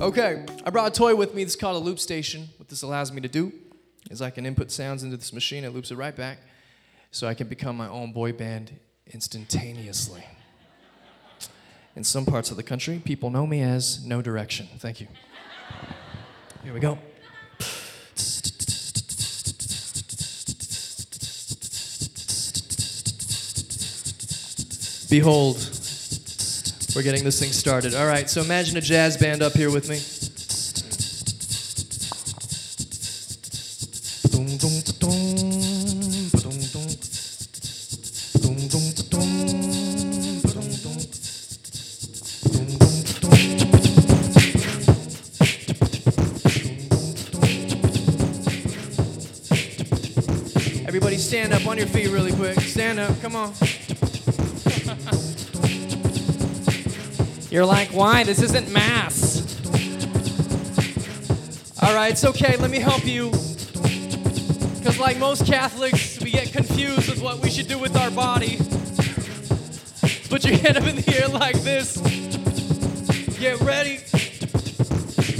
Okay, I brought a toy with me. Is called a loop station. What this allows me to do is I can input sounds into this machine. It loops it right back, so I can become my own boy band instantaneously. In some parts of the country, people know me as No Direction. Thank you. Here we go. Behold, we're getting this thing started. All right, so imagine a jazz band up here with me. Everybody stand up on your feet really quick. Stand up, come on. You're like, why? This isn't mass. All right, it's okay. Let me help you. Because, like most Catholics, we get confused with what we should do with our body. Put your hand up in the air like this. Get ready.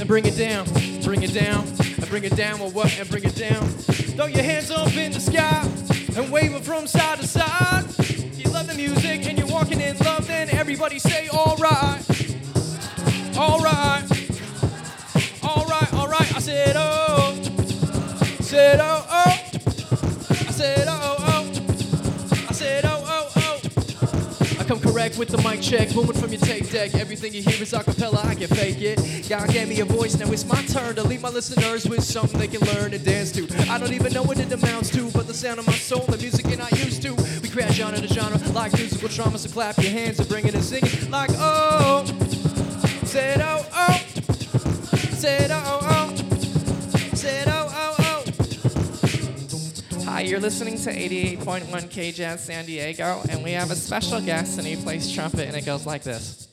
And bring it down. Bring it down. And bring it down. Well, what? And bring it down. Throw your hands up in the sky and wave them from side to side. Everybody say, all right. All right. All right, all right. I said, oh, oh. Said, oh, oh. I said, oh, oh. I said, oh, oh, oh. I come correct with the mic check, booming from your tape deck. Everything you hear is a cappella, I can fake it. God gave me a voice, now it's my turn to leave my listeners with something they can learn and dance to. I don't even know what it amounts to, but the sound of my soul, the music you're not used to. Genre to genre like musical trauma, so clap your hands and bring it and sing it like, oh. Said, oh, oh. Said, oh, oh. oh. Said, oh, oh, oh. Hi, you're listening to 88.1 K Jazz San Diego, and we have a special guest, and he plays trumpet, and it goes like this.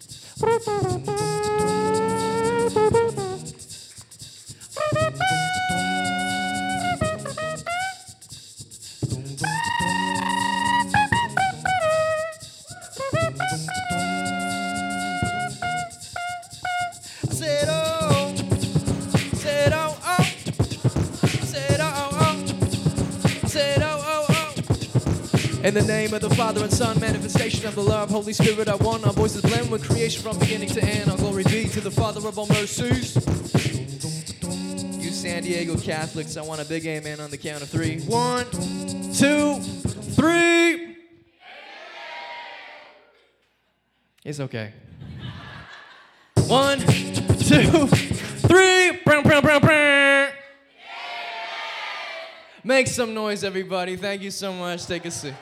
In the name of the Father and Son, manifestation of the love, Holy Spirit, I want our voices blend with creation from beginning to end. All glory be to the Father of all mercies. You San Diego Catholics, I want a big amen on the count of three. One, two, three. It's okay. One, two, three. Brown, brown, brown, brown. Make some noise, everybody. Thank you so much. Take a seat.